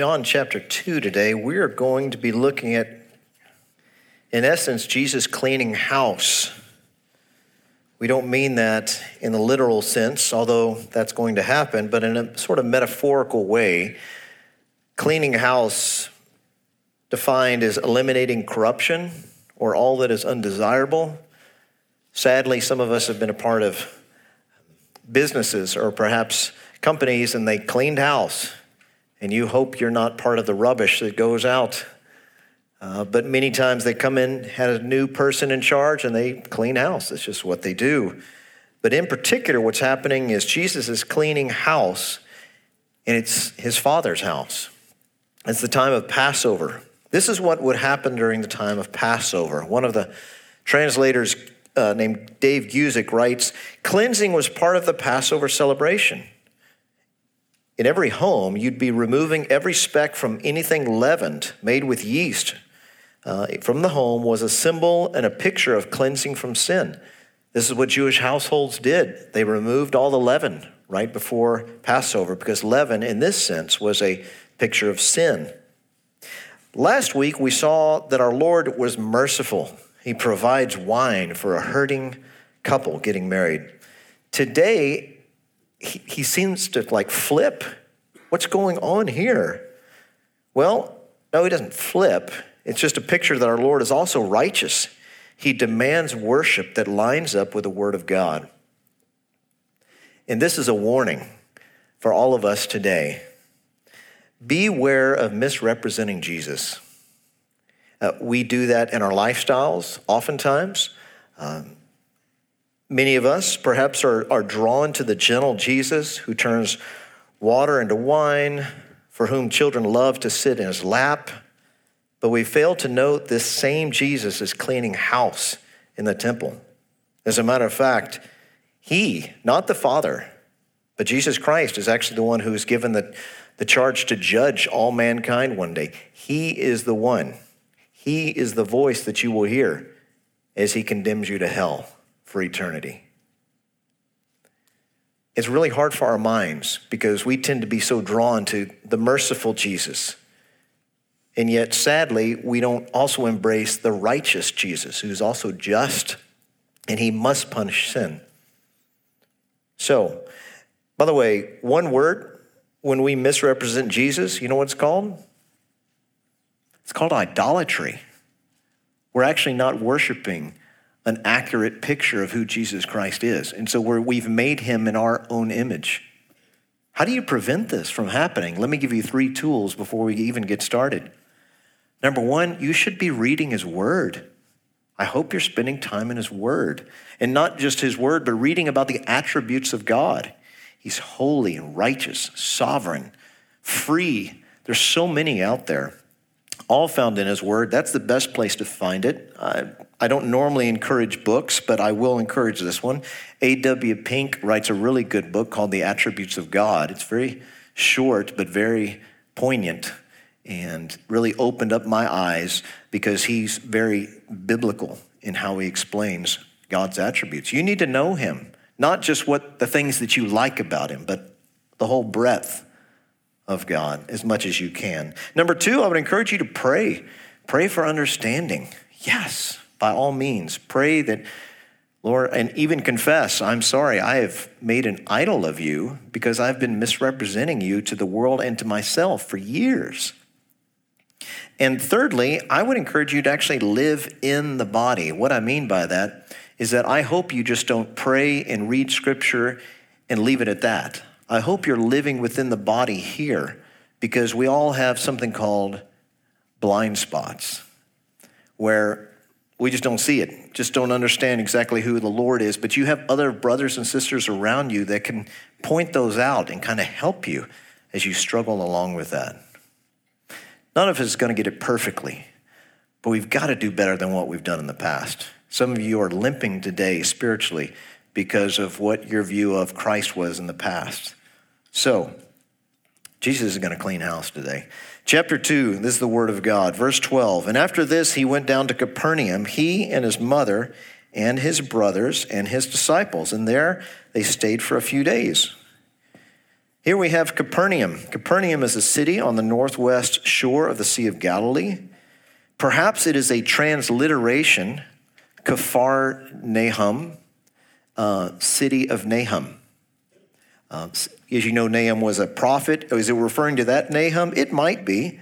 John chapter 2 today, we are going to be looking at, in essence, Jesus cleaning house. We don't mean that in the literal sense, although that's going to happen, but in a sort of metaphorical way. Cleaning house, defined as eliminating corruption or all that is undesirable. Sadly, some of us have been a part of businesses or perhaps companies and they cleaned house, and you hope you're not part of the rubbish that goes out. Uh, but many times they come in, had a new person in charge, and they clean house. That's just what they do. But in particular, what's happening is Jesus is cleaning house, and it's his father's house. It's the time of Passover. This is what would happen during the time of Passover. One of the translators uh, named Dave Guzik writes Cleansing was part of the Passover celebration. In every home, you'd be removing every speck from anything leavened, made with yeast. Uh, from the home was a symbol and a picture of cleansing from sin. This is what Jewish households did. They removed all the leaven right before Passover because leaven, in this sense, was a picture of sin. Last week, we saw that our Lord was merciful. He provides wine for a hurting couple getting married. Today, he, he seems to like flip. What's going on here? Well, no, he doesn't flip. It's just a picture that our Lord is also righteous. He demands worship that lines up with the Word of God. And this is a warning for all of us today. Beware of misrepresenting Jesus. Uh, we do that in our lifestyles oftentimes. Um, many of us perhaps are, are drawn to the gentle Jesus who turns water into wine, for whom children love to sit in his lap. But we fail to note this same Jesus is cleaning house in the temple. As a matter of fact, he, not the Father, but Jesus Christ, is actually the one who is given the the charge to judge all mankind one day. He is the one. He is the voice that you will hear as he condemns you to hell for eternity. It's really hard for our minds because we tend to be so drawn to the merciful Jesus. And yet, sadly, we don't also embrace the righteous Jesus, who's also just and he must punish sin. So, by the way, one word when we misrepresent Jesus, you know what it's called? It's called idolatry. We're actually not worshiping an accurate picture of who Jesus Christ is. And so we have made him in our own image. How do you prevent this from happening? Let me give you three tools before we even get started. Number one, you should be reading his word. I hope you're spending time in his word. And not just his word, but reading about the attributes of God. He's holy and righteous, sovereign, free. There's so many out there, all found in His Word. That's the best place to find it. I don't normally encourage books, but I will encourage this one. A.W. Pink writes a really good book called The Attributes of God. It's very short, but very poignant and really opened up my eyes because he's very biblical in how he explains God's attributes. You need to know him. Not just what the things that you like about him, but the whole breadth of God as much as you can. Number two, I would encourage you to pray. Pray for understanding. Yes, by all means. Pray that, Lord, and even confess, I'm sorry, I have made an idol of you because I've been misrepresenting you to the world and to myself for years. And thirdly, I would encourage you to actually live in the body. What I mean by that is that I hope you just don't pray and read scripture and leave it at that. I hope you're living within the body here because we all have something called blind spots where we just don't see it, just don't understand exactly who the Lord is. But you have other brothers and sisters around you that can point those out and kind of help you as you struggle along with that. None of us is going to get it perfectly, but we've got to do better than what we've done in the past. Some of you are limping today spiritually because of what your view of Christ was in the past. So, Jesus is going to clean house today. Chapter 2, this is the word of God. Verse 12. And after this, he went down to Capernaum, he and his mother and his brothers and his disciples. And there they stayed for a few days. Here we have Capernaum. Capernaum is a city on the northwest shore of the Sea of Galilee. Perhaps it is a transliteration, Kafar Nahum, uh, city of Nahum. Uh, as you know, Nahum was a prophet. Is it referring to that Nahum? It might be.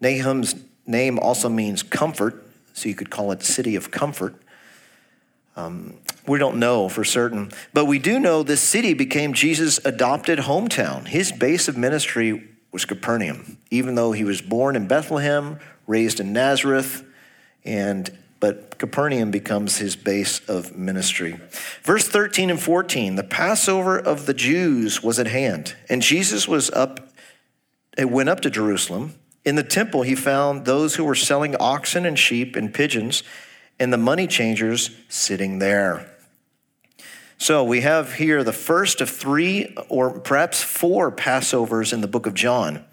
Nahum's name also means comfort, so you could call it city of comfort. Um, we don't know for certain, but we do know this city became Jesus' adopted hometown. His base of ministry was Capernaum, even though he was born in Bethlehem, raised in Nazareth, and but Capernaum becomes his base of ministry. Verse 13 and 14, the Passover of the Jews was at hand, and Jesus was up it went up to Jerusalem. In the temple he found those who were selling oxen and sheep and pigeons and the money changers sitting there. So we have here the first of three or perhaps four Passovers in the book of John.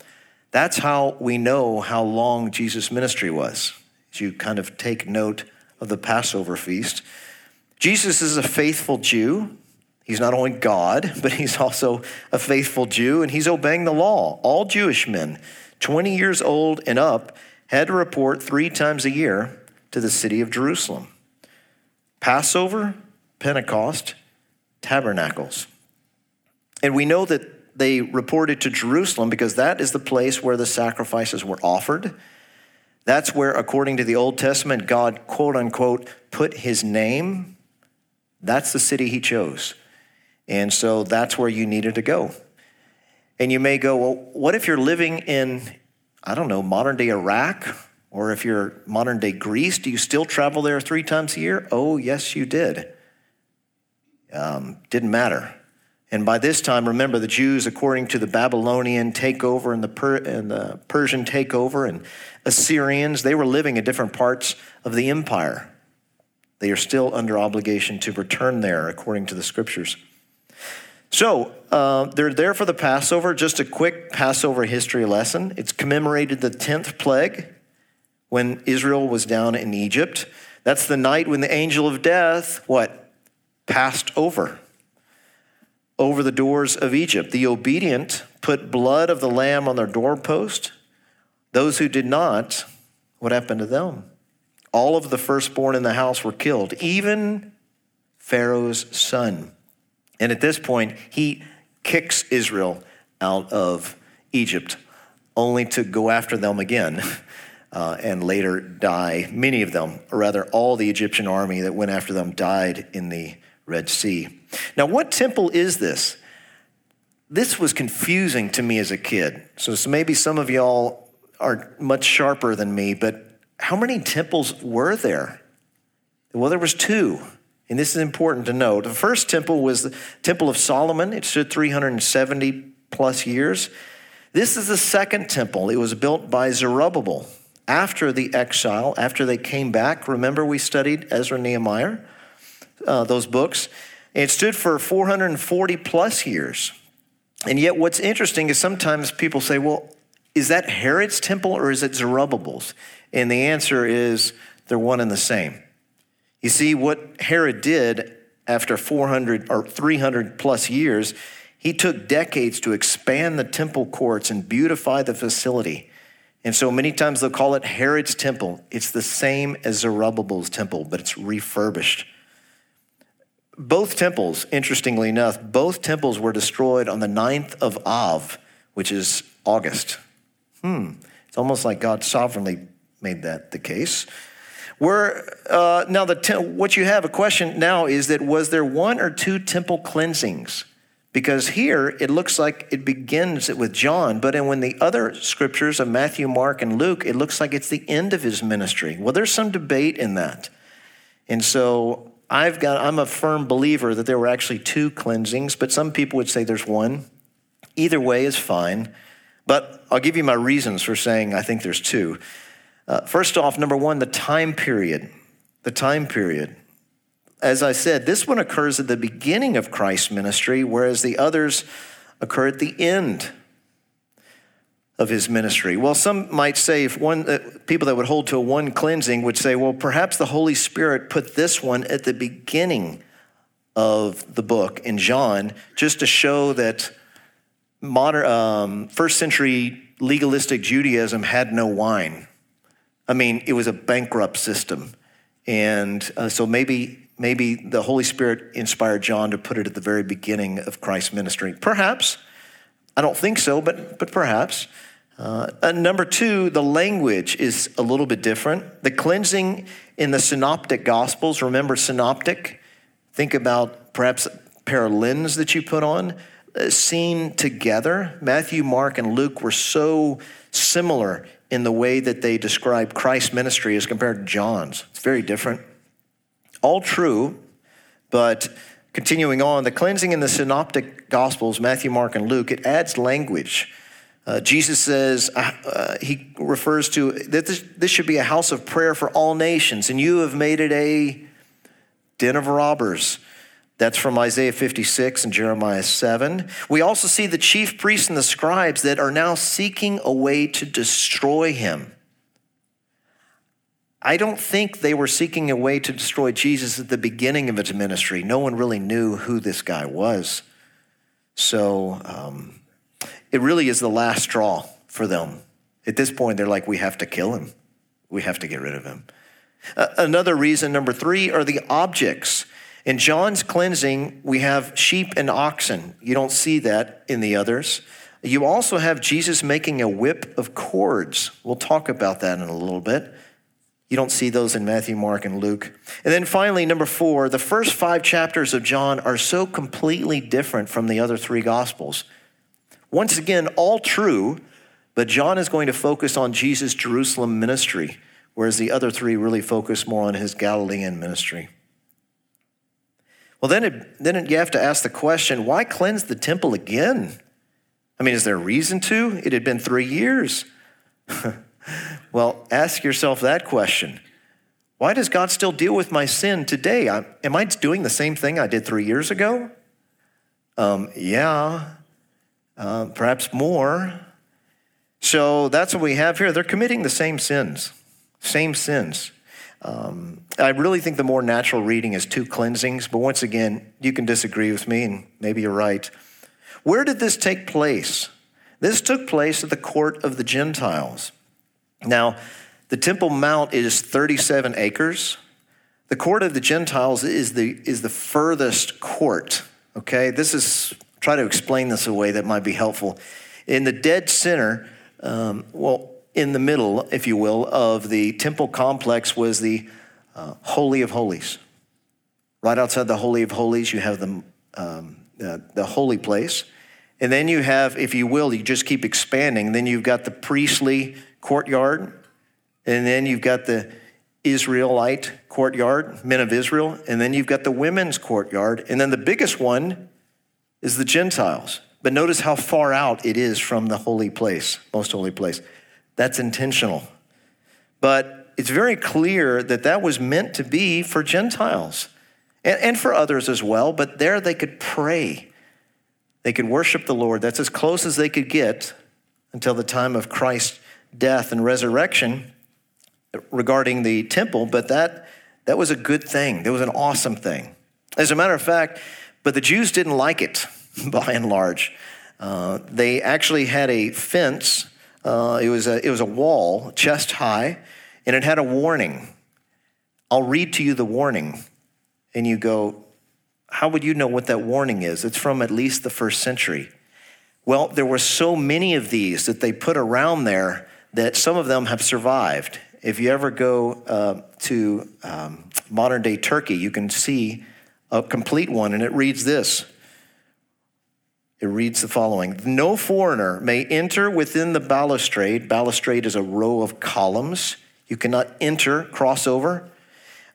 That's how we know how long Jesus' ministry was. As you kind of take note of the Passover feast, Jesus is a faithful Jew. He's not only God, but he's also a faithful Jew, and he's obeying the law. All Jewish men, 20 years old and up, had to report three times a year to the city of Jerusalem. Passover, Pentecost, tabernacles. And we know that they reported to Jerusalem because that is the place where the sacrifices were offered. That's where, according to the Old Testament, God, quote unquote, put his name. That's the city he chose. And so that's where you needed to go. And you may go, well, what if you're living in, I don't know, modern day Iraq or if you're modern day Greece, do you still travel there three times a year? Oh, yes, you did. Um, didn't matter. And by this time, remember, the Jews, according to the Babylonian takeover and the, per- and the Persian takeover and Assyrians, they were living in different parts of the empire. They are still under obligation to return there, according to the scriptures. So uh, they're there for the Passover. Just a quick Passover history lesson. It's commemorated the 10th plague when Israel was down in Egypt. That's the night when the angel of death, what? Passed over. Over the doors of Egypt. The obedient put blood of the lamb on their doorpost. Those who did not, what happened to them? All of the firstborn in the house were killed, even Pharaoh's son. And at this point, he kicks Israel out of Egypt, only to go after them again. uh, and later die. Many of them, or rather, all the Egyptian army that went after them died in the Red Sea. Now, what temple is this? This was confusing to me as a kid. So, so maybe some of y'all are much sharper than me, but how many temples were there? Well, there was two. And this is important to note. The first temple was the Temple of Solomon. It stood 370 plus years. This is the second temple. It was built by Zerubbabel after the exile, after they came back. Remember, we studied Ezra Nehemiah, uh, those books. It stood for 440 plus years. And yet, what's interesting is sometimes people say, well, is that Herod's temple or is it Zerubbabel's? And the answer is they're one and the same. You see, what Herod did after 400 or 300 plus years, he took decades to expand the temple courts and beautify the facility. And so many times they'll call it Herod's temple. It's the same as Zerubbabel's temple, but it's refurbished. Both temples, interestingly enough, both temples were destroyed on the 9th of Av, which is August. Hmm, it's almost like God sovereignly made that the case. Where uh, now the te- what you have a question now is that was there one or two temple cleansings? Because here it looks like it begins with John, but in when the other scriptures of Matthew, Mark, and Luke, it looks like it's the end of his ministry. Well, there's some debate in that. And so I've got I'm a firm believer that there were actually two cleansings, but some people would say there's one. Either way is fine. But I'll give you my reasons for saying I think there's two. Uh, first off, number one, the time period. The time period as I said, this one occurs at the beginning of Christ's ministry, whereas the others occur at the end of his ministry. Well, some might say, if one uh, people that would hold to a one cleansing would say, well, perhaps the Holy Spirit put this one at the beginning of the book in John, just to show that modern um, first century legalistic Judaism had no wine. I mean, it was a bankrupt system, and uh, so maybe maybe the Holy Spirit inspired John to put it at the very beginning of Christ's ministry. Perhaps, I don't think so, but but perhaps. Uh, number two, the language is a little bit different. The cleansing in the synoptic gospels. Remember synoptic. Think about perhaps a pair of lens that you put on seen together. Matthew, Mark, and Luke were so similar in the way that they describe Christ's ministry as compared to John's. It's very different. All true, but continuing on, the cleansing in the synoptic gospels, Matthew, Mark, and Luke, it adds language. Uh, Jesus says, uh, uh, he refers to that this, this should be a house of prayer for all nations, and you have made it a den of robbers. That's from Isaiah 56 and Jeremiah 7. We also see the chief priests and the scribes that are now seeking a way to destroy him. I don't think they were seeking a way to destroy Jesus at the beginning of his ministry. No one really knew who this guy was. So um, it really is the last straw for them. At this point, they're like, we have to kill him, we have to get rid of him. Uh, another reason, number three, are the objects. In John's cleansing, we have sheep and oxen. You don't see that in the others. You also have Jesus making a whip of cords. We'll talk about that in a little bit. You don't see those in Matthew, Mark, and Luke. And then finally, number four, the first five chapters of John are so completely different from the other three gospels. Once again, all true, but John is going to focus on Jesus' Jerusalem ministry, whereas the other three really focus more on his Galilean ministry. Well, then, it, then you have to ask the question why cleanse the temple again? I mean, is there a reason to? It had been three years. well, ask yourself that question. Why does God still deal with my sin today? I, am I doing the same thing I did three years ago? Um, yeah, uh, perhaps more. So that's what we have here. They're committing the same sins, same sins. Um, I really think the more natural reading is two cleansings, but once again, you can disagree with me, and maybe you're right. Where did this take place? This took place at the court of the Gentiles. Now, the Temple Mount is 37 acres. The court of the Gentiles is the, is the furthest court. Okay, this is, try to explain this a way that might be helpful. In the dead center, um, well, in the middle, if you will, of the temple complex was the uh, Holy of Holies. Right outside the Holy of Holies, you have the, um, the, the holy place. And then you have, if you will, you just keep expanding. Then you've got the priestly courtyard. And then you've got the Israelite courtyard, men of Israel. And then you've got the women's courtyard. And then the biggest one is the Gentiles. But notice how far out it is from the holy place, most holy place. That's intentional. But it's very clear that that was meant to be for Gentiles and, and for others as well. But there they could pray, they could worship the Lord. That's as close as they could get until the time of Christ's death and resurrection regarding the temple. But that, that was a good thing, that was an awesome thing. As a matter of fact, but the Jews didn't like it by and large. Uh, they actually had a fence uh, it, was a, it was a wall, chest high, and it had a warning. I'll read to you the warning. And you go, How would you know what that warning is? It's from at least the first century. Well, there were so many of these that they put around there that some of them have survived. If you ever go uh, to um, modern day Turkey, you can see a complete one, and it reads this it reads the following No foreigner may enter within the balustrade. Balustrade is a row of columns. You cannot enter, cross over.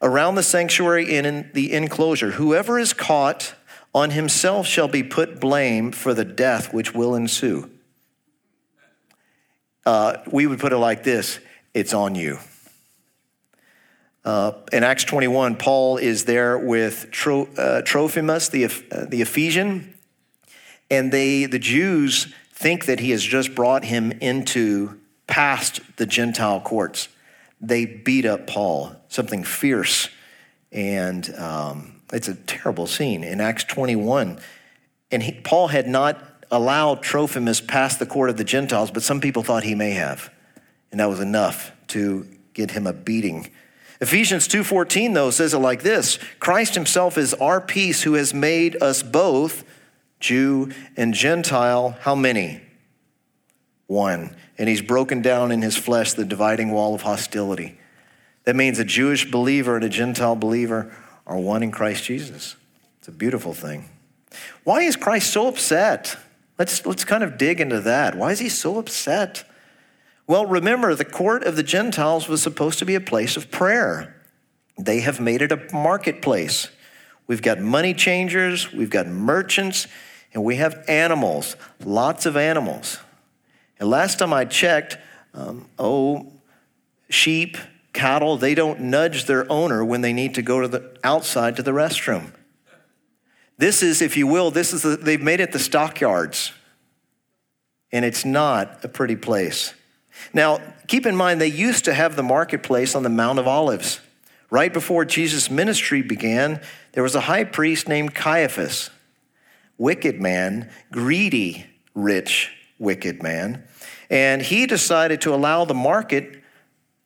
Around the sanctuary and in the enclosure, whoever is caught on himself shall be put blame for the death which will ensue. Uh, we would put it like this it's on you. Uh, in Acts 21, Paul is there with Tro- uh, Trophimus, the, uh, the Ephesian, and they, the Jews think that he has just brought him into past the Gentile courts. They beat up Paul, something fierce. And um, it's a terrible scene in Acts 21. And he, Paul had not allowed Trophimus past the court of the Gentiles, but some people thought he may have. And that was enough to get him a beating. Ephesians 2:14 though says it like this, Christ himself is our peace who has made us both Jew and Gentile, how many? One. And he's broken down in his flesh the dividing wall of hostility. That means a Jewish believer and a Gentile believer are one in Christ Jesus. It's a beautiful thing. Why is Christ so upset? Let's, let's kind of dig into that. Why is he so upset? Well, remember, the court of the Gentiles was supposed to be a place of prayer. They have made it a marketplace. We've got money changers, we've got merchants, and we have animals, lots of animals. And last time I checked, um, oh, sheep, cattle, they don't nudge their owner when they need to go to the outside to the restroom. This is, if you will, this is the, they've made it the stockyards. And it's not a pretty place. Now, keep in mind, they used to have the marketplace on the Mount of Olives. Right before Jesus' ministry began, there was a high priest named Caiaphas, wicked man, greedy, rich, wicked man. And he decided to allow the market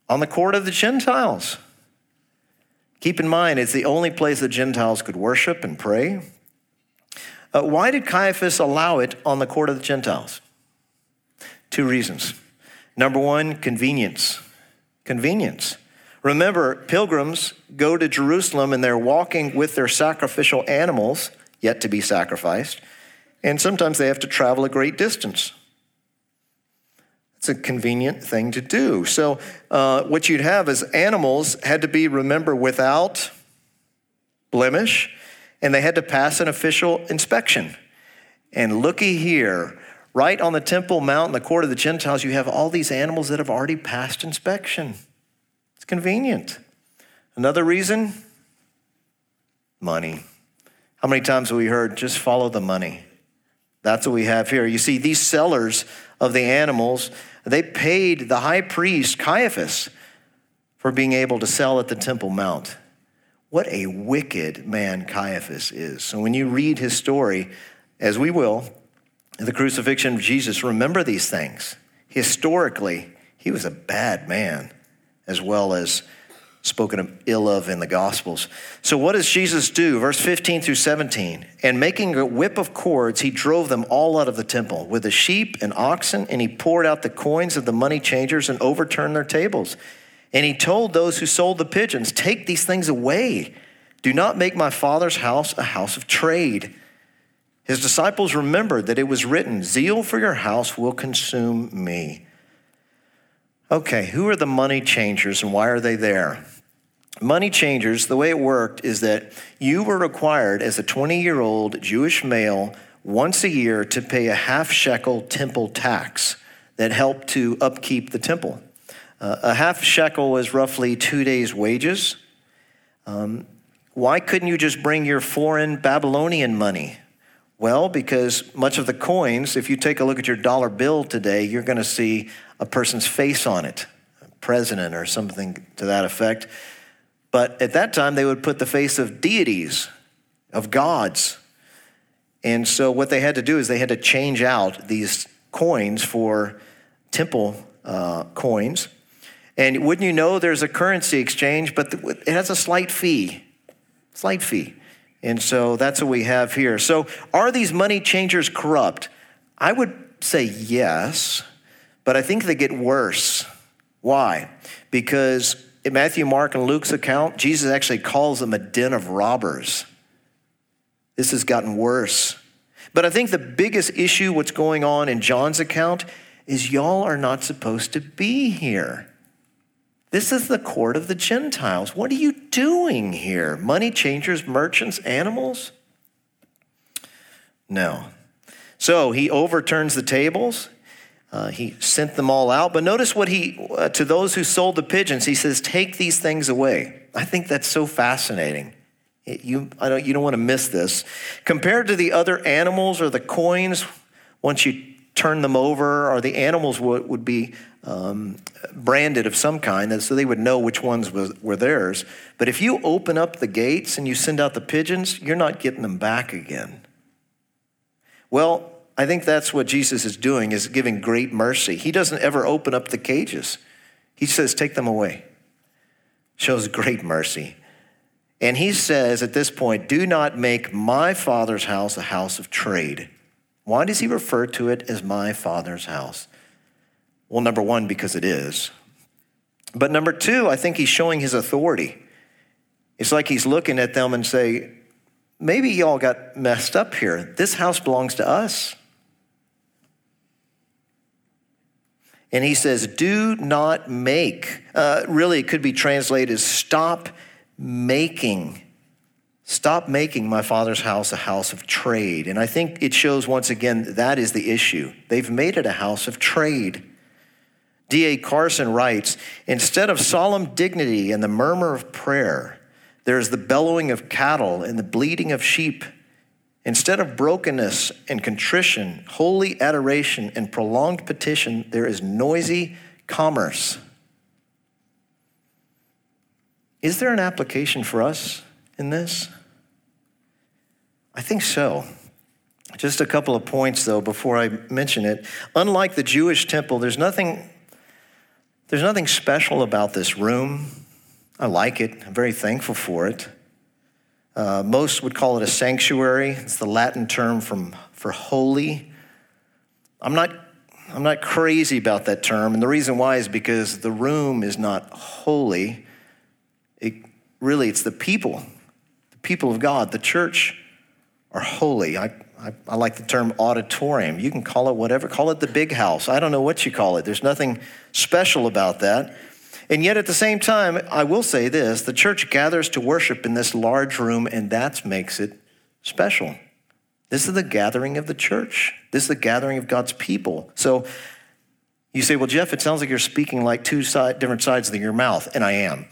on the court of the Gentiles. Keep in mind, it's the only place the Gentiles could worship and pray. Uh, why did Caiaphas allow it on the court of the Gentiles? Two reasons. Number one, convenience. Convenience. Remember, pilgrims go to Jerusalem and they're walking with their sacrificial animals yet to be sacrificed, and sometimes they have to travel a great distance. It's a convenient thing to do. So, uh, what you'd have is animals had to be, remember, without blemish, and they had to pass an official inspection. And looky here, right on the Temple Mount in the court of the Gentiles, you have all these animals that have already passed inspection. It's convenient. Another reason money. How many times have we heard just follow the money? That's what we have here. You see, these sellers of the animals, they paid the high priest, Caiaphas, for being able to sell at the Temple Mount. What a wicked man Caiaphas is. So when you read his story, as we will, the crucifixion of Jesus, remember these things. Historically, he was a bad man, as well as spoken ill of in the Gospels. So, what does Jesus do? Verse 15 through 17. And making a whip of cords, he drove them all out of the temple with the sheep and oxen, and he poured out the coins of the money changers and overturned their tables. And he told those who sold the pigeons, Take these things away. Do not make my father's house a house of trade. His disciples remembered that it was written, Zeal for your house will consume me. Okay, who are the money changers and why are they there? Money changers, the way it worked is that you were required as a 20 year old Jewish male once a year to pay a half shekel temple tax that helped to upkeep the temple. Uh, a half shekel was roughly two days' wages. Um, why couldn't you just bring your foreign Babylonian money? Well, because much of the coins, if you take a look at your dollar bill today, you're going to see a person's face on it, president or something to that effect. But at that time, they would put the face of deities, of gods. And so what they had to do is they had to change out these coins for temple uh, coins. And wouldn't you know there's a currency exchange, but it has a slight fee, slight fee. And so that's what we have here. So, are these money changers corrupt? I would say yes, but I think they get worse. Why? Because in Matthew, Mark, and Luke's account, Jesus actually calls them a den of robbers. This has gotten worse. But I think the biggest issue, what's going on in John's account, is y'all are not supposed to be here. This is the court of the Gentiles. What are you doing here? Money changers, merchants, animals? No. So he overturns the tables. Uh, he sent them all out. But notice what he, uh, to those who sold the pigeons, he says, Take these things away. I think that's so fascinating. It, you, I don't, you don't want to miss this. Compared to the other animals or the coins, once you turn them over, or the animals would, would be um, branded of some kind, so they would know which ones was, were theirs. But if you open up the gates and you send out the pigeons, you're not getting them back again. Well, I think that's what Jesus is doing is giving great mercy. He doesn't ever open up the cages. He says, "Take them away." Shows great mercy. And he says at this point, "Do not make my Father's house a house of trade." Why does he refer to it as my Father's house? Well, number 1 because it is. But number 2, I think he's showing his authority. It's like he's looking at them and say, maybe y'all got messed up here. This house belongs to us. And he says, do not make. Uh, really, it could be translated as stop making. Stop making my father's house a house of trade. And I think it shows once again that is the issue. They've made it a house of trade. D.A. Carson writes Instead of solemn dignity and the murmur of prayer, there is the bellowing of cattle and the bleating of sheep. Instead of brokenness and contrition, holy adoration, and prolonged petition, there is noisy commerce. Is there an application for us in this? I think so. Just a couple of points, though, before I mention it. Unlike the Jewish temple, there's nothing, there's nothing special about this room. I like it. I'm very thankful for it. Uh, most would call it a sanctuary. It's the Latin term from, for holy. I'm not, I'm not crazy about that term, and the reason why is because the room is not holy. It, really, it's the people, the people of God. The church are holy. I, I, I like the term auditorium. You can call it whatever, call it the big house. I don't know what you call it. There's nothing special about that. And yet, at the same time, I will say this the church gathers to worship in this large room, and that makes it special. This is the gathering of the church, this is the gathering of God's people. So you say, Well, Geoff, it sounds like you're speaking like two side, different sides of your mouth, and I am.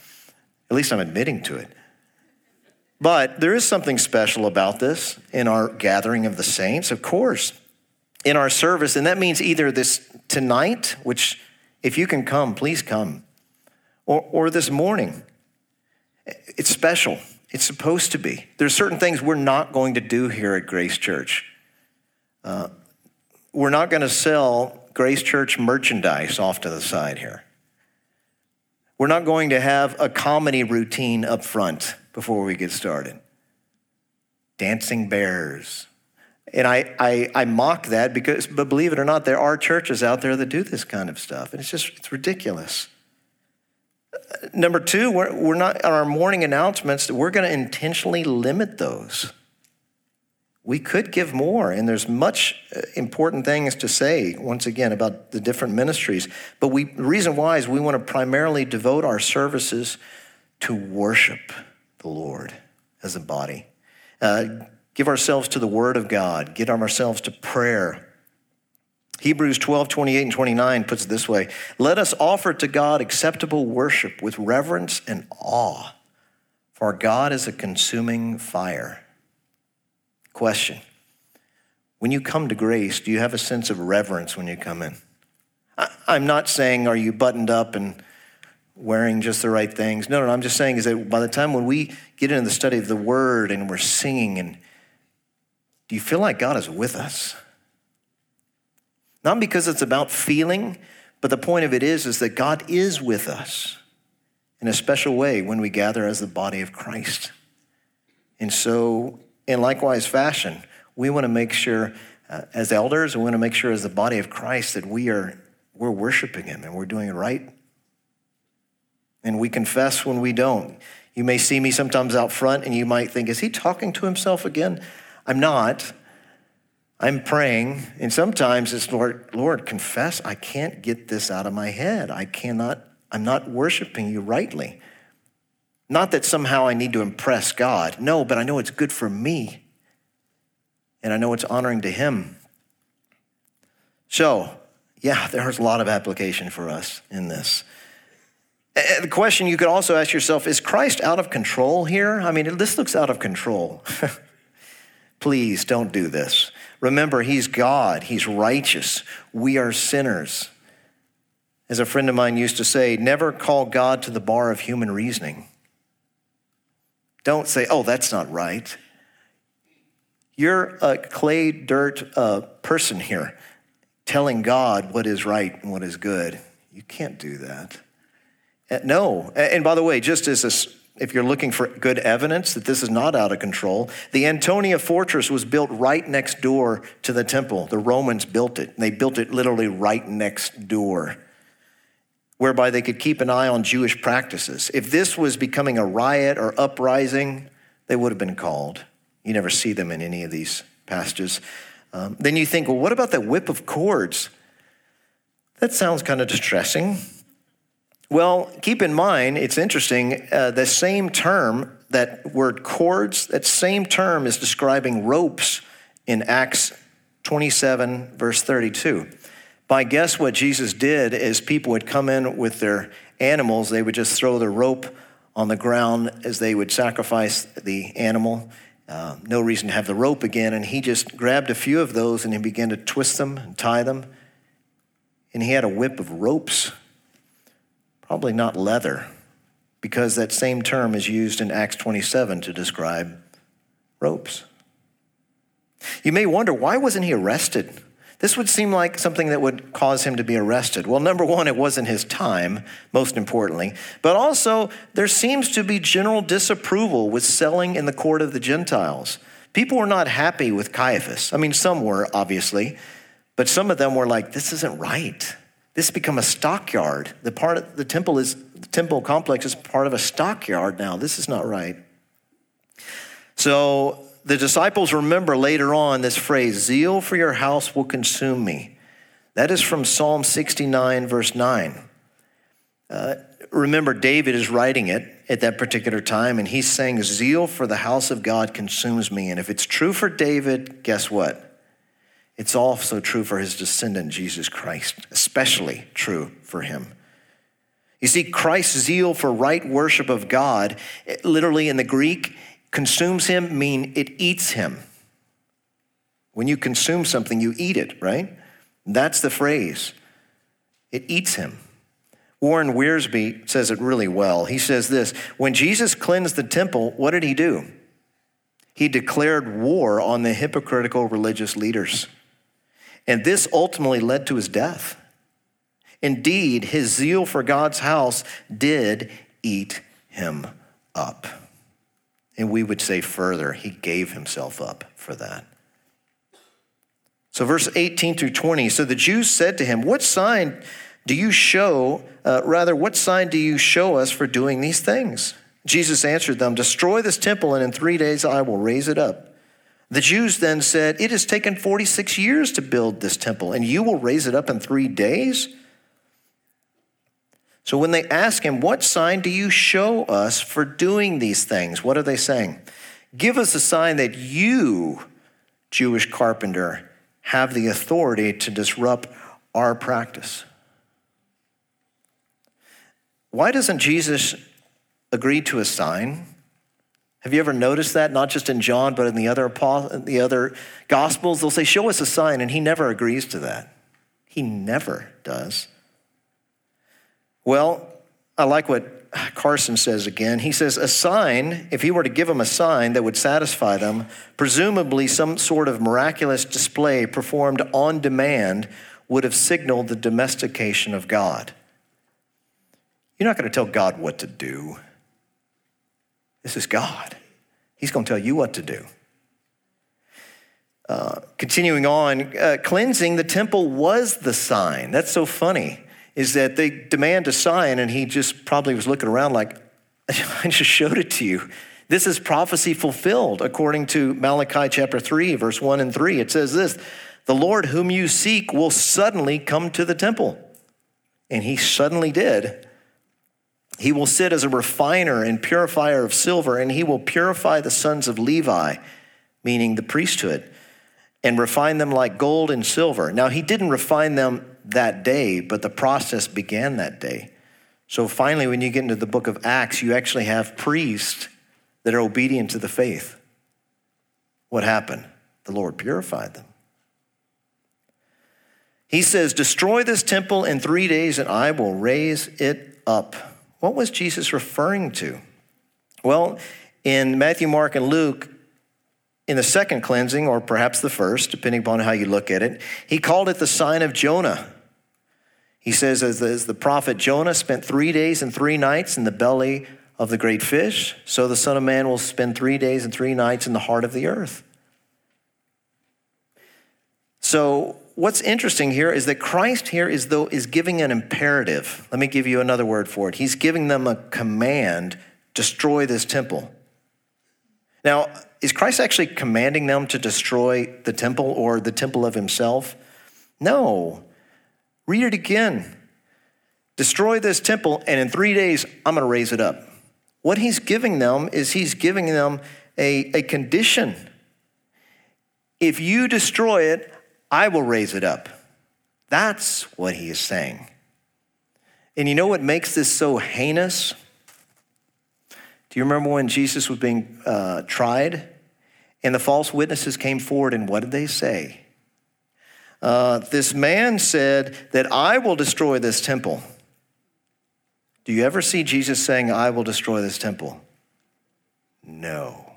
At least I'm admitting to it. But there is something special about this in our gathering of the saints, of course, in our service. And that means either this tonight, which if you can come, please come or, or this morning. It's special. It's supposed to be. There's certain things we're not going to do here at Grace Church. Uh, we're not going to sell Grace Church merchandise off to the side here. We're not going to have a comedy routine up front before we get started. Dancing bears. And I, I, I mock that because, but believe it or not, there are churches out there that do this kind of stuff. And it's just, it's ridiculous. Number two, we're, we're not, on our morning announcements, we're going to intentionally limit those. We could give more, and there's much uh, important things to say, once again, about the different ministries. But we, the reason why is we want to primarily devote our services to worship the Lord as a body. Uh, give ourselves to the Word of God, give ourselves to prayer, Hebrews 12, 28 and 29 puts it this way Let us offer to God acceptable worship with reverence and awe, for God is a consuming fire. Question When you come to grace, do you have a sense of reverence when you come in? I'm not saying, are you buttoned up and wearing just the right things? No, no, I'm just saying is that by the time when we get into the study of the word and we're singing, and do you feel like God is with us? Not because it's about feeling, but the point of it is, is that God is with us in a special way when we gather as the body of Christ. And so, in likewise fashion, we want to make sure, uh, as elders, we want to make sure as the body of Christ that we are we're worshiping Him and we're doing it right. And we confess when we don't. You may see me sometimes out front, and you might think, "Is he talking to himself again?" I'm not. I'm praying, and sometimes it's Lord, Lord, confess, I can't get this out of my head. I cannot, I'm not worshiping you rightly. Not that somehow I need to impress God. No, but I know it's good for me. And I know it's honoring to Him. So, yeah, there's a lot of application for us in this. The question you could also ask yourself is Christ out of control here? I mean, this looks out of control. Please don't do this. Remember, He's God, He's righteous. We are sinners. As a friend of mine used to say, never call God to the bar of human reasoning. Don't say, oh, that's not right. You're a clay dirt uh, person here telling God what is right and what is good. You can't do that. Uh, no. And by the way, just as a, if you're looking for good evidence that this is not out of control, the Antonia fortress was built right next door to the temple. The Romans built it. They built it literally right next door, whereby they could keep an eye on Jewish practices. If this was becoming a riot or uprising, they would have been called. You never see them in any of these passages. Um, then you think, well, what about that whip of cords? That sounds kind of distressing. Well, keep in mind, it's interesting, uh, the same term, that word cords, that same term is describing ropes in Acts 27, verse 32. By guess what Jesus did is people would come in with their animals, they would just throw the rope on the ground as they would sacrifice the animal. Uh, no reason to have the rope again. And he just grabbed a few of those and he began to twist them and tie them. And he had a whip of ropes Probably not leather, because that same term is used in Acts 27 to describe ropes. You may wonder why wasn't he arrested? This would seem like something that would cause him to be arrested. Well, number one, it wasn't his time, most importantly. But also, there seems to be general disapproval with selling in the court of the Gentiles. People were not happy with Caiaphas. I mean, some were, obviously, but some of them were like, this isn't right. This become a stockyard. The part of the temple is the temple complex is part of a stockyard now. This is not right. So the disciples remember later on this phrase, zeal for your house will consume me. That is from Psalm 69, verse 9. Uh, remember, David is writing it at that particular time, and he's saying, Zeal for the house of God consumes me. And if it's true for David, guess what? It's also true for his descendant, Jesus Christ, especially true for him. You see, Christ's zeal for right worship of God, literally in the Greek, consumes him, mean it eats him. When you consume something, you eat it, right? That's the phrase. It eats him. Warren Wiersbe says it really well. He says this When Jesus cleansed the temple, what did he do? He declared war on the hypocritical religious leaders. And this ultimately led to his death. Indeed, his zeal for God's house did eat him up. And we would say further, he gave himself up for that. So, verse 18 through 20 so the Jews said to him, What sign do you show, uh, rather, what sign do you show us for doing these things? Jesus answered them, Destroy this temple, and in three days I will raise it up. The Jews then said, It has taken 46 years to build this temple, and you will raise it up in three days? So when they ask him, What sign do you show us for doing these things? What are they saying? Give us a sign that you, Jewish carpenter, have the authority to disrupt our practice. Why doesn't Jesus agree to a sign? Have you ever noticed that? Not just in John, but in the other, the other Gospels, they'll say, Show us a sign, and he never agrees to that. He never does. Well, I like what Carson says again. He says, A sign, if he were to give them a sign that would satisfy them, presumably some sort of miraculous display performed on demand would have signaled the domestication of God. You're not going to tell God what to do. This is God. He's going to tell you what to do. Uh, continuing on, uh, cleansing the temple was the sign. That's so funny, is that they demand a sign, and he just probably was looking around like, I just showed it to you. This is prophecy fulfilled according to Malachi chapter 3, verse 1 and 3. It says this The Lord whom you seek will suddenly come to the temple. And he suddenly did. He will sit as a refiner and purifier of silver, and he will purify the sons of Levi, meaning the priesthood, and refine them like gold and silver. Now, he didn't refine them that day, but the process began that day. So finally, when you get into the book of Acts, you actually have priests that are obedient to the faith. What happened? The Lord purified them. He says, Destroy this temple in three days, and I will raise it up. What was Jesus referring to? Well, in Matthew, Mark, and Luke, in the second cleansing, or perhaps the first, depending upon how you look at it, he called it the sign of Jonah. He says, as the, as the prophet Jonah spent three days and three nights in the belly of the great fish, so the Son of Man will spend three days and three nights in the heart of the earth. So, what's interesting here is that Christ here is though is giving an imperative. Let me give you another word for it. He's giving them a command, destroy this temple. Now, is Christ actually commanding them to destroy the temple or the temple of himself? No. Read it again. Destroy this temple, and in three days, I'm going to raise it up. What he's giving them is he's giving them a, a condition. If you destroy it, I will raise it up. That's what he is saying. And you know what makes this so heinous? Do you remember when Jesus was being uh, tried and the false witnesses came forward and what did they say? Uh, this man said that I will destroy this temple. Do you ever see Jesus saying, I will destroy this temple? No.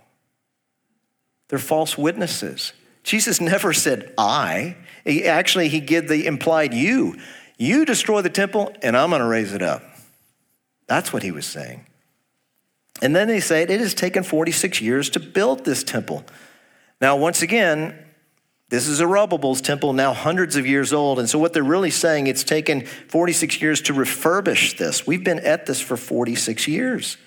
They're false witnesses. Jesus never said, I. He, actually, he gave the implied you. You destroy the temple, and I'm going to raise it up. That's what he was saying. And then they say it has taken 46 years to build this temple. Now, once again, this is Zerubbabel's temple, now hundreds of years old. And so, what they're really saying, it's taken 46 years to refurbish this. We've been at this for 46 years.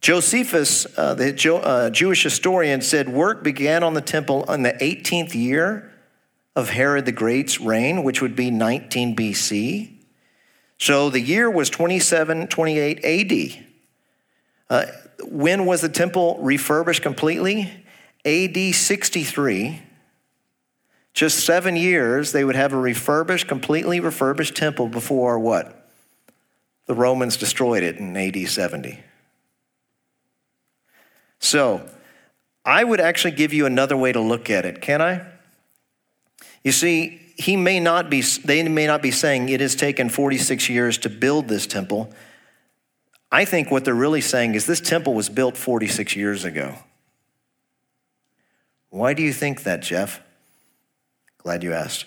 Josephus, uh, the jo- uh, Jewish historian, said work began on the temple in the 18th year of Herod the Great's reign, which would be 19 BC. So the year was 27, 28 AD. Uh, when was the temple refurbished completely? AD 63. Just seven years, they would have a refurbished, completely refurbished temple before what? The Romans destroyed it in AD 70. So, I would actually give you another way to look at it, can I? You see, he may not be, they may not be saying it has taken 46 years to build this temple. I think what they're really saying is this temple was built 46 years ago. Why do you think that, Geoff? Glad you asked.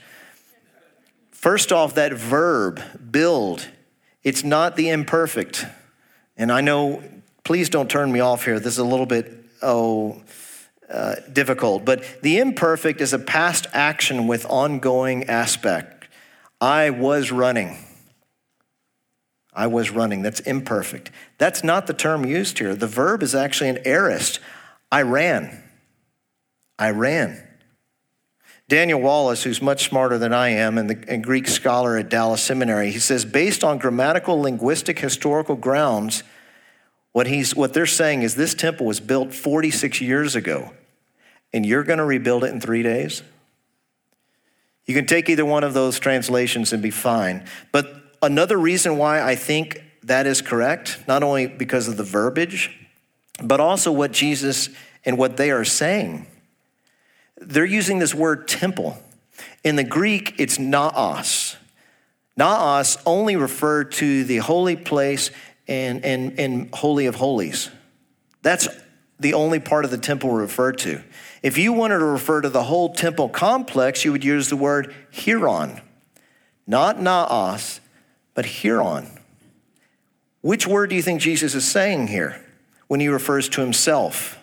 First off, that verb, build, it's not the imperfect. And I know, please don't turn me off here. This is a little bit, oh, uh, difficult. But the imperfect is a past action with ongoing aspect. I was running. I was running. That's imperfect. That's not the term used here. The verb is actually an aorist. I ran. I ran. Daniel Wallace, who's much smarter than I am and a Greek scholar at Dallas Seminary, he says, based on grammatical, linguistic, historical grounds, what, he's, what they're saying is this temple was built 46 years ago, and you're going to rebuild it in three days? You can take either one of those translations and be fine. But another reason why I think that is correct, not only because of the verbiage, but also what Jesus and what they are saying they're using this word temple. In the Greek, it's naos. Naos only referred to the holy place and, and, and holy of holies. That's the only part of the temple referred to. If you wanted to refer to the whole temple complex, you would use the word hieron. Not naos, but hieron. Which word do you think Jesus is saying here when he refers to himself?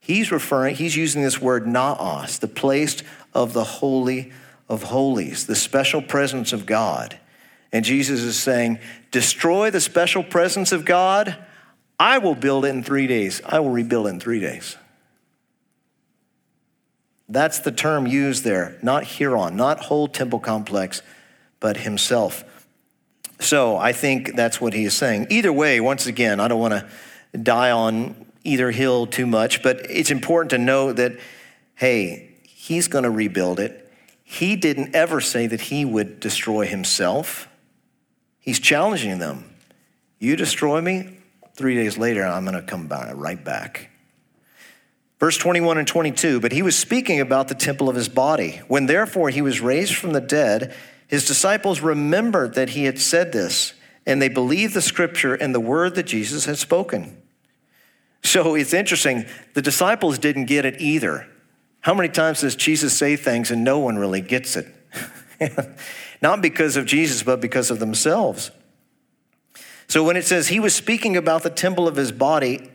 He's referring, he's using this word naos, the place of the holy of holies, the special presence of God. And Jesus is saying, destroy the special presence of God. I will build it in three days. I will rebuild it in three days. That's the term used there, not hieron, not whole temple complex, but himself. So I think that's what he is saying. Either way, once again, I don't want to die on either hill too much, but it's important to know that, hey, he's going to rebuild it. He didn't ever say that he would destroy himself. He's challenging them. You destroy me, three days later, I'm going to come back, right back. Verse 21 and 22 But he was speaking about the temple of his body. When therefore he was raised from the dead, his disciples remembered that he had said this, and they believed the scripture and the word that Jesus had spoken. So it's interesting. The disciples didn't get it either. How many times does Jesus say things and no one really gets it? Not because of Jesus, but because of themselves. So when it says he was speaking about the temple of his body,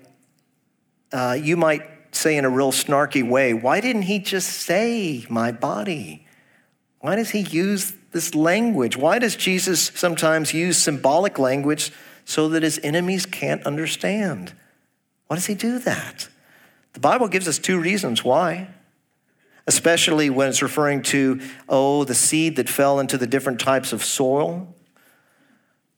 uh, you might say in a real snarky way, why didn't he just say my body? Why does he use this language? Why does Jesus sometimes use symbolic language so that his enemies can't understand? Why does he do that? The Bible gives us two reasons why, especially when it's referring to, oh, the seed that fell into the different types of soil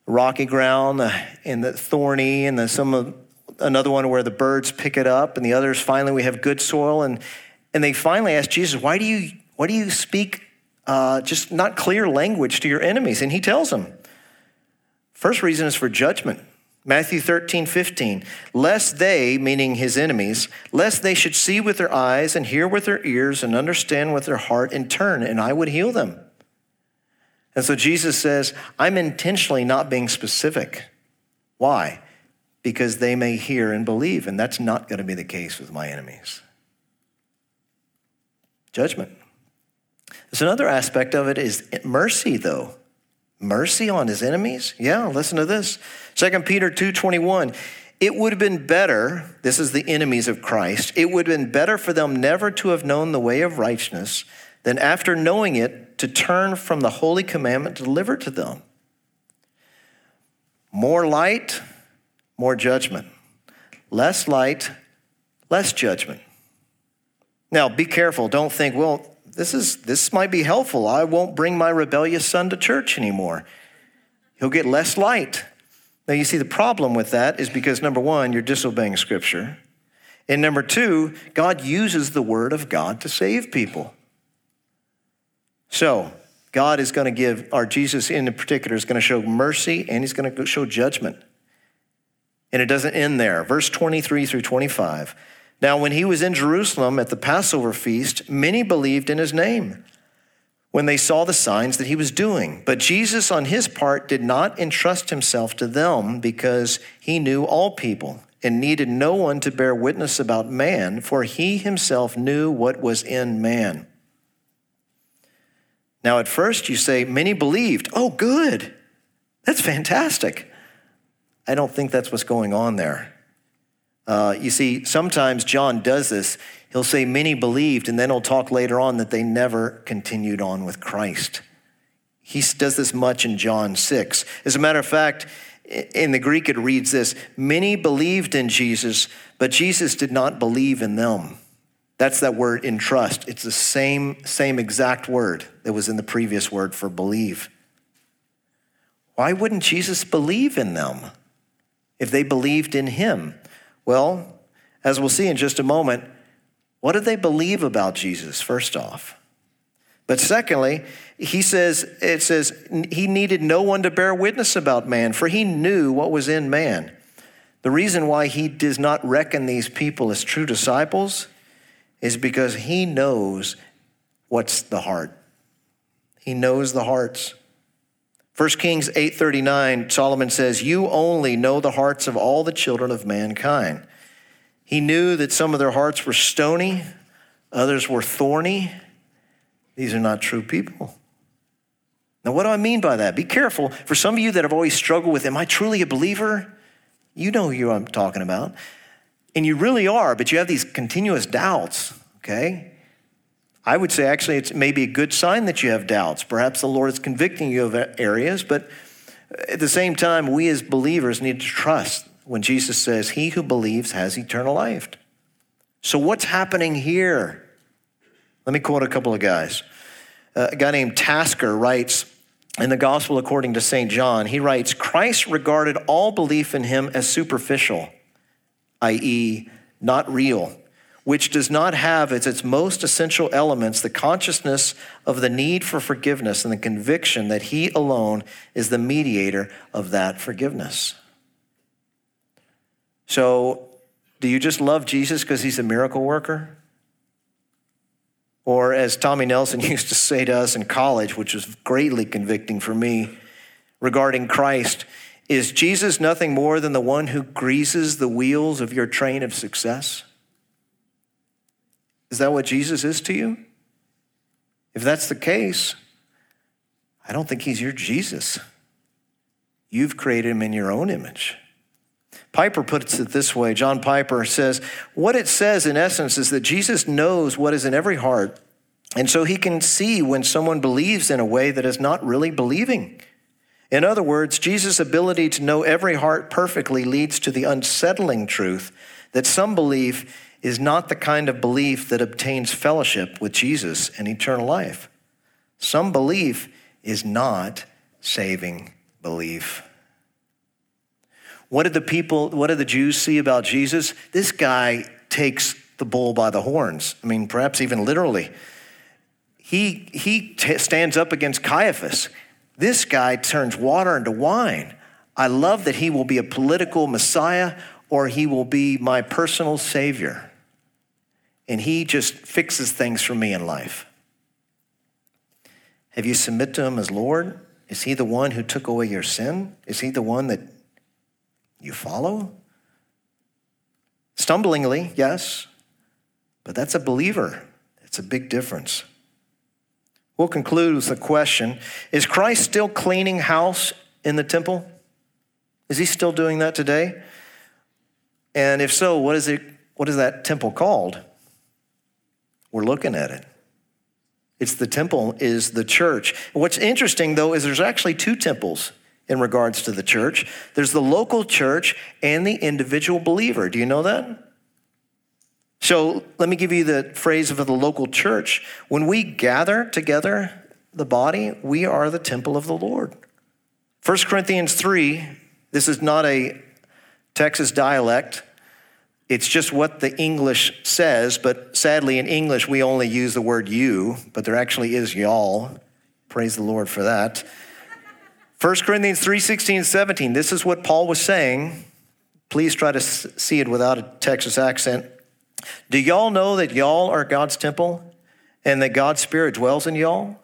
rocky ground uh, and the thorny and the, some of another one where the birds pick it up and the others finally we have good soil and and they finally ask jesus why do you why do you speak uh, just not clear language to your enemies? And he tells them first reason is for judgment matthew 13 15 lest they meaning his enemies lest they should see with their eyes and hear with their ears and understand with their heart and turn and i would heal them and so jesus says i'm intentionally not being specific why because they may hear and believe. And that's not going to be the case with my enemies. Judgment. There's another aspect of it is mercy, though. Mercy on his enemies? Yeah, listen to this. 2 Peter 2:21. It would have been better, this is the enemies of Christ, it would have been better for them never to have known the way of righteousness than after knowing it to turn from the holy commandment delivered to them. More light, more judgment. Less light, less judgment. Now, be careful. Don't think, well, this, is, this might be helpful. I won't bring my rebellious son to church anymore. He'll get less light. Now, you see, the problem with that is because number one, you're disobeying Scripture. And number two, God uses the Word of God to save people. So, God is going to give, or Jesus in particular, is going to show mercy and he's going to show judgment. And it doesn't end there. Verse 23 through 25. Now, when he was in Jerusalem at the Passover feast, many believed in his name when they saw the signs that he was doing. But Jesus, on his part, did not entrust himself to them because he knew all people and needed no one to bear witness about man, for he himself knew what was in man. Now, at first, you say, many believed. Oh, good. That's fantastic. I don't think that's what's going on there. Uh, you see, sometimes John does this. He'll say many believed, and then he'll talk later on that they never continued on with Christ. He does this much in John 6. As a matter of fact, in the Greek it reads this Many believed in Jesus, but Jesus did not believe in them. That's that word in trust. It's the same, same exact word that was in the previous word for believe. Why wouldn't Jesus believe in them? if they believed in him? Well, as we'll see in just a moment, what did they believe about Jesus, first off? But secondly, he says, it says, he needed no one to bear witness about man, for he knew what was in man. The reason why he does not reckon these people as true disciples is because he knows what's the heart. He knows the hearts. 1 Kings 8:39 Solomon says, "You only know the hearts of all the children of mankind." He knew that some of their hearts were stony, others were thorny. These are not true people. Now, what do I mean by that? Be careful. For some of you that have always struggled with, am I truly a believer? You know who I'm talking about. And you really are, but you have these continuous doubts, okay? I would say actually it's maybe a good sign that you have doubts. Perhaps the Lord is convicting you of areas, but at the same time, we as believers need to trust when Jesus says, He who believes has eternal life. So, what's happening here? Let me quote a couple of guys. Uh, a guy named Tasker writes in the Gospel according to St. John, he writes, Christ regarded all belief in him as superficial, i.e., not real which does not have as its most essential elements the consciousness of the need for forgiveness and the conviction that He alone is the mediator of that forgiveness. So, do you just love Jesus because He's a miracle worker? Or, as Tommy Nelson used to say to us in college, which was greatly convicting for me regarding Christ, Is Jesus nothing more than the one who greases the wheels of your train of success? Is that what Jesus is to you? If that's the case, I don't think he's your Jesus. You've created him in your own image. Piper puts it this way John Piper says, What it says in essence is that Jesus knows what is in every heart, and so he can see when someone believes in a way that is not really believing. In other words, Jesus' ability to know every heart perfectly leads to the unsettling truth that some belief is not the kind of belief that obtains fellowship with Jesus and eternal life. Some belief is not saving belief. What did the people, what did the Jews see about Jesus? This guy takes the bull by the horns. I mean, perhaps even literally. He, he t- stands up against Caiaphas. This guy turns water into wine. I love that he will be a political messiah or he will be my personal savior. And he just fixes things for me in life. Have you submit to him as Lord? Is he the one who took away your sin? Is he the one that you follow? Stumblingly, yes, but that's a believer. It's a big difference. We'll conclude with the question Is Christ still cleaning house in the temple? Is he still doing that today? And if so, what is, it, what is that temple called? We're looking at it. It's the temple, is the church. What's interesting, though, is there's actually two temples in regards to the church. There's the local church and the individual believer. Do you know that? So let me give you the phrase of the local church. When we gather together, the body, we are the temple of the Lord. 1 Corinthians 3, this is not a Texas dialect. It's just what the English says, but sadly in English we only use the word you, but there actually is y'all. Praise the Lord for that. 1 Corinthians 3 16 17. This is what Paul was saying. Please try to see it without a Texas accent. Do y'all know that y'all are God's temple and that God's Spirit dwells in y'all?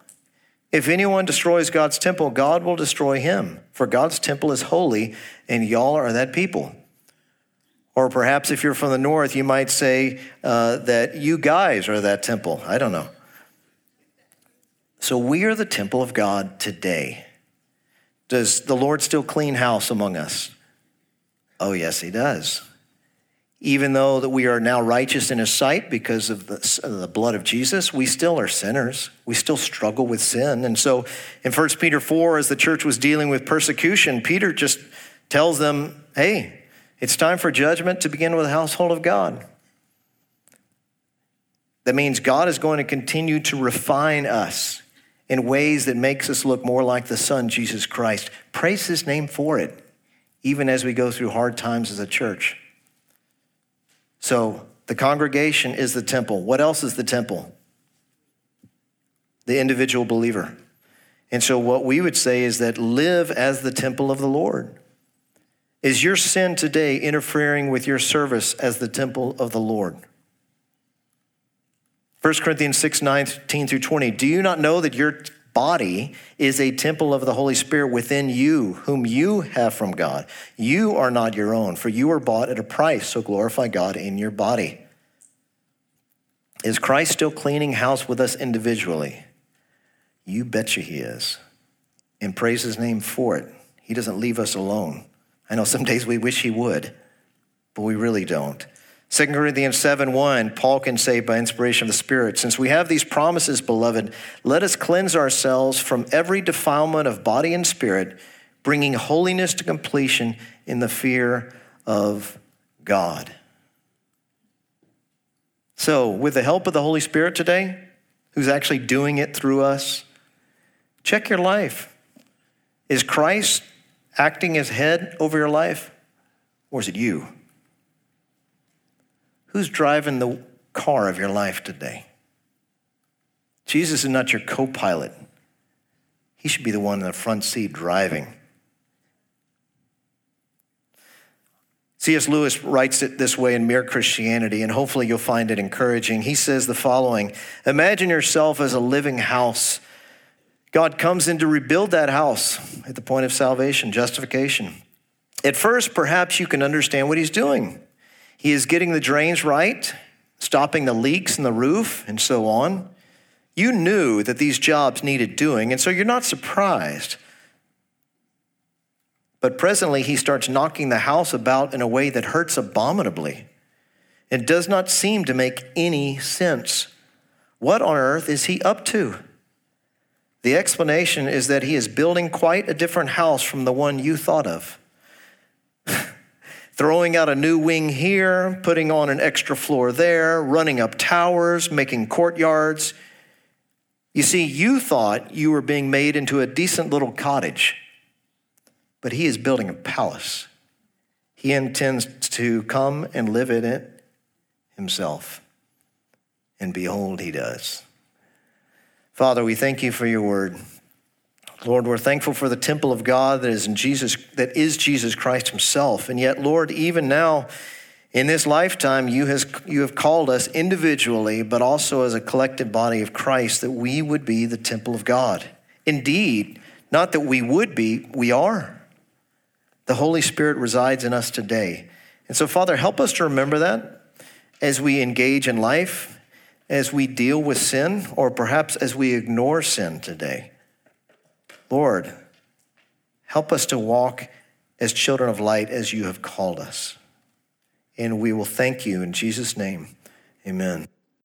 If anyone destroys God's temple, God will destroy him, for God's temple is holy and y'all are that people. Or perhaps if you're from the north, you might say uh, that you guys are that temple. I don't know. So we are the temple of God today. Does the Lord still clean house among us? Oh, yes, He does. Even though that we are now righteous in His sight because of the, of the blood of Jesus, we still are sinners. We still struggle with sin. And so in 1 Peter 4, as the church was dealing with persecution, Peter just tells them, hey, it's time for judgment to begin with the household of God. That means God is going to continue to refine us in ways that makes us look more like the Son, Jesus Christ. Praise his name for it, even as we go through hard times as a church. So, the congregation is the temple. What else is the temple? The individual believer. And so, what we would say is that live as the temple of the Lord. Is your sin today interfering with your service as the temple of the Lord? 1 Corinthians 6 19 through 20. Do you not know that your body is a temple of the Holy Spirit within you, whom you have from God? You are not your own, for you were bought at a price, so glorify God in your body. Is Christ still cleaning house with us individually? You betcha he is. And praise his name for it. He doesn't leave us alone. I know some days we wish he would, but we really don't. 2 Corinthians 7 1, Paul can say by inspiration of the Spirit, Since we have these promises, beloved, let us cleanse ourselves from every defilement of body and spirit, bringing holiness to completion in the fear of God. So, with the help of the Holy Spirit today, who's actually doing it through us, check your life. Is Christ acting as head over your life, or is it you? Who's driving the car of your life today? Jesus is not your co pilot. He should be the one in the front seat driving. C.S. Lewis writes it this way in Mere Christianity, and hopefully you'll find it encouraging. He says the following Imagine yourself as a living house. God comes in to rebuild that house at the point of salvation, justification. At first, perhaps you can understand what he's doing. He is getting the drains right, stopping the leaks in the roof, and so on. You knew that these jobs needed doing, and so you're not surprised. But presently, he starts knocking the house about in a way that hurts abominably. It does not seem to make any sense. What on earth is he up to? The explanation is that he is building quite a different house from the one you thought of. Throwing out a new wing here, putting on an extra floor there, running up towers, making courtyards. You see, you thought you were being made into a decent little cottage, but he is building a palace. He intends to come and live in it himself. And behold, he does. Father, we thank you for your word. Lord, we're thankful for the temple of God that is in Jesus, that is Jesus Christ himself. And yet, Lord, even now in this lifetime, you, has, you have called us individually, but also as a collective body of Christ, that we would be the temple of God. Indeed, not that we would be, we are. The Holy Spirit resides in us today. And so, Father, help us to remember that as we engage in life, as we deal with sin, or perhaps as we ignore sin today. Lord, help us to walk as children of light as you have called us. And we will thank you in Jesus' name. Amen.